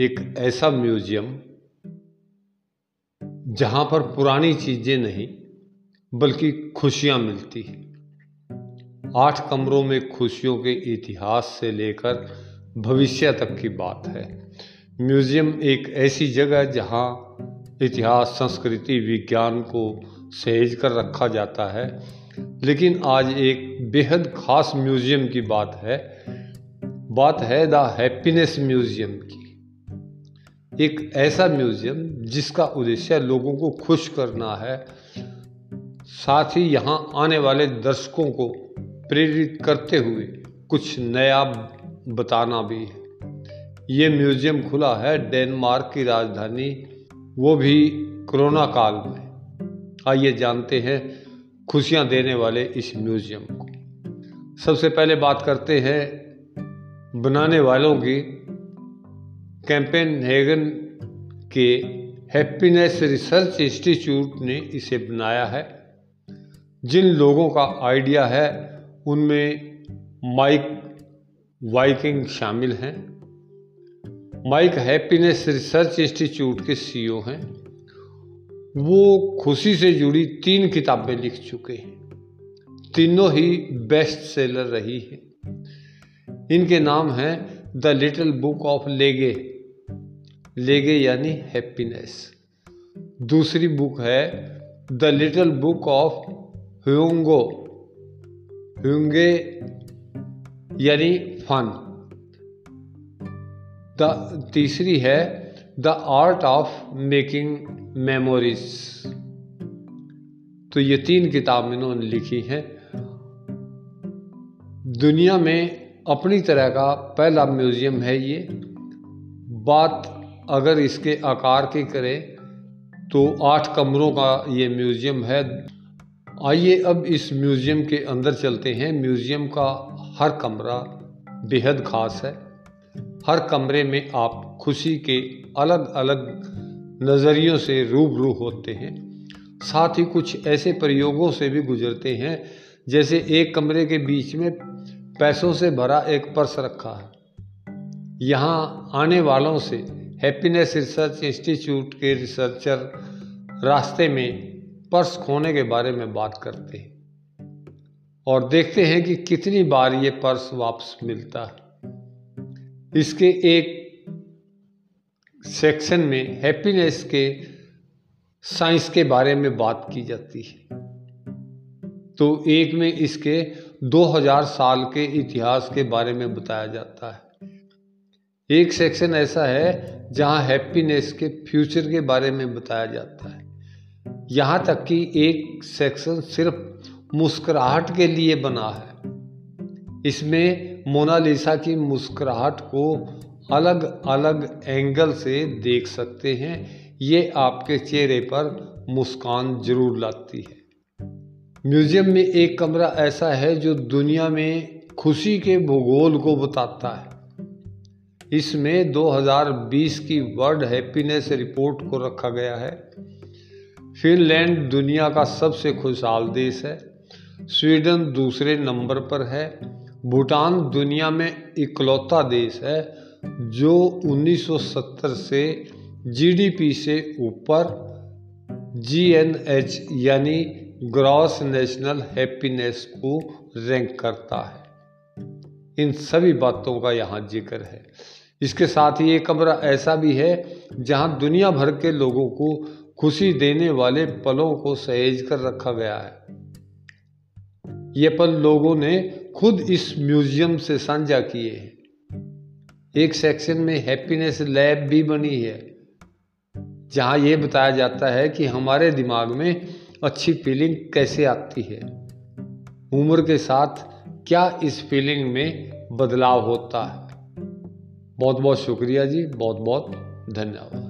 एक ऐसा म्यूज़ियम जहाँ पर पुरानी चीज़ें नहीं, बल्कि खुशियाँ मिलती हैं। आठ कमरों में खुशियों के इतिहास से लेकर भविष्य तक की बात है। म्यूज़ियम एक ऐसी जगह जहाँ इतिहास, संस्कृति, विज्ञान को सहेज कर रखा जाता है। लेकिन आज एक बेहद खास म्यूज़ियम की बात है। बात है द हैप्पीनेस म्यूज़ियम की। एक ऐसा म्यूज़ियम जिसका उद्देश्य लोगों को खुश करना है, साथ ही यहाँ आने वाले दर्शकों को प्रेरित करते हुए कुछ नया बताना भी है। ये म्यूज़ियम खुला है डेनमार्क की राजधानी, वो भी कोरोना काल में। आइए जानते हैं खुशियाँ देने वाले इस म्यूज़ियम को। सबसे पहले बात करते हैं बनाने वालों की कैंपेन हैगन के हैप्पीनेस रिसर्च इंस्टीट्यूट ने इसे बनाया है। जिन लोगों का आइडिया है, उनमें माइक वाइकिंग शामिल हैं। माइक हैप्पीनेस रिसर्च इंस्टीट्यूट के सीईओ हैं। वो खुशी से जुड़ी तीन किताबें लिख चुके हैं। तीनों ही बेस्ट सेलर रही हैं। इनके नाम हैं द लिटिल बुक ऑफ़ लेगे लेगे यानी हैप्पीनेस दूसरी बुक है द लिटल बुक ऑफ़ ह्यूंगो ह्यूँगे यानी फन द तीसरी है the art of making memories तो ये तीन किताब इन्होंने लिखी हैं। दुनिया में अपनी तरह का पहला म्यूज़ियम है ये। बात अगर इसके आकार की करें तो आठ कमरों का ये म्यूज़ियम है। आइए अब इस म्यूज़ियम के अंदर चलते हैं। म्यूज़ियम का हर कमरा बेहद ख़ास है। हर कमरे में आप खुशी के अलग अलग नज़रियों से रूबरू होते हैं। साथ ही कुछ ऐसे प्रयोगों से भी गुजरते हैं, जैसे एक कमरे के बीच में पैसों से भरा एक पर्स रखा है। यहाँ आने वालों से हैप्पीनेस रिसर्च इंस्टीट्यूट के रिसर्चर रास्ते में पर्स खोने के बारे में बात करते हैं और देखते हैं कि कितनी बार ये पर्स वापस मिलता है। इसके एक सेक्शन में हैप्पीनेस के साइंस के बारे में बात की जाती है। तो एक में इसके 2000 साल के इतिहास के बारे में बताया जाता है। एक सेक्शन ऐसा है जहाँ हैप्पीनेस के फ्यूचर के बारे में बताया जाता है। यहाँ तक कि एक सेक्शन सिर्फ़ मुस्कुराहट के लिए बना है। इसमें मोनालिसा की मुस्कुराहट को अलग अलग एंगल से देख सकते हैं। ये आपके चेहरे पर मुस्कान ज़रूर लाती है। म्यूज़ियम में एक कमरा ऐसा है जो दुनिया में खुशी के भूगोल को बताता है। इसमें 2020 की वर्ल्ड हैप्पीनेस रिपोर्ट को रखा गया है। फिनलैंड दुनिया का सबसे खुशहाल देश है। स्वीडन दूसरे नंबर पर है। भूटान दुनिया में इकलौता देश है, जो 1970 से जीडीपी से ऊपर जीएनएच यानी ग्रॉस नेशनल हैप्पीनेस को रैंक करता है। इन सभी बातों का यहाँ ज़िक्र है। इसके साथ ही एक कमरा ऐसा भी है जहाँ दुनिया भर के लोगों को खुशी देने वाले पलों को सहेज कर रखा गया है। ये पल लोगों ने खुद इस म्यूज़ियम से साझा किए। हैं एक सेक्शन में हैप्पीनेस लैब भी बनी है, जहाँ ये बताया जाता है कि हमारे दिमाग में अच्छी फीलिंग कैसे आती है। उम्र के साथ क्या इस फीलिंग में बदलाव होता है? बहुत बहुत शुक्रिया जी बहुत बहुत धन्यवाद।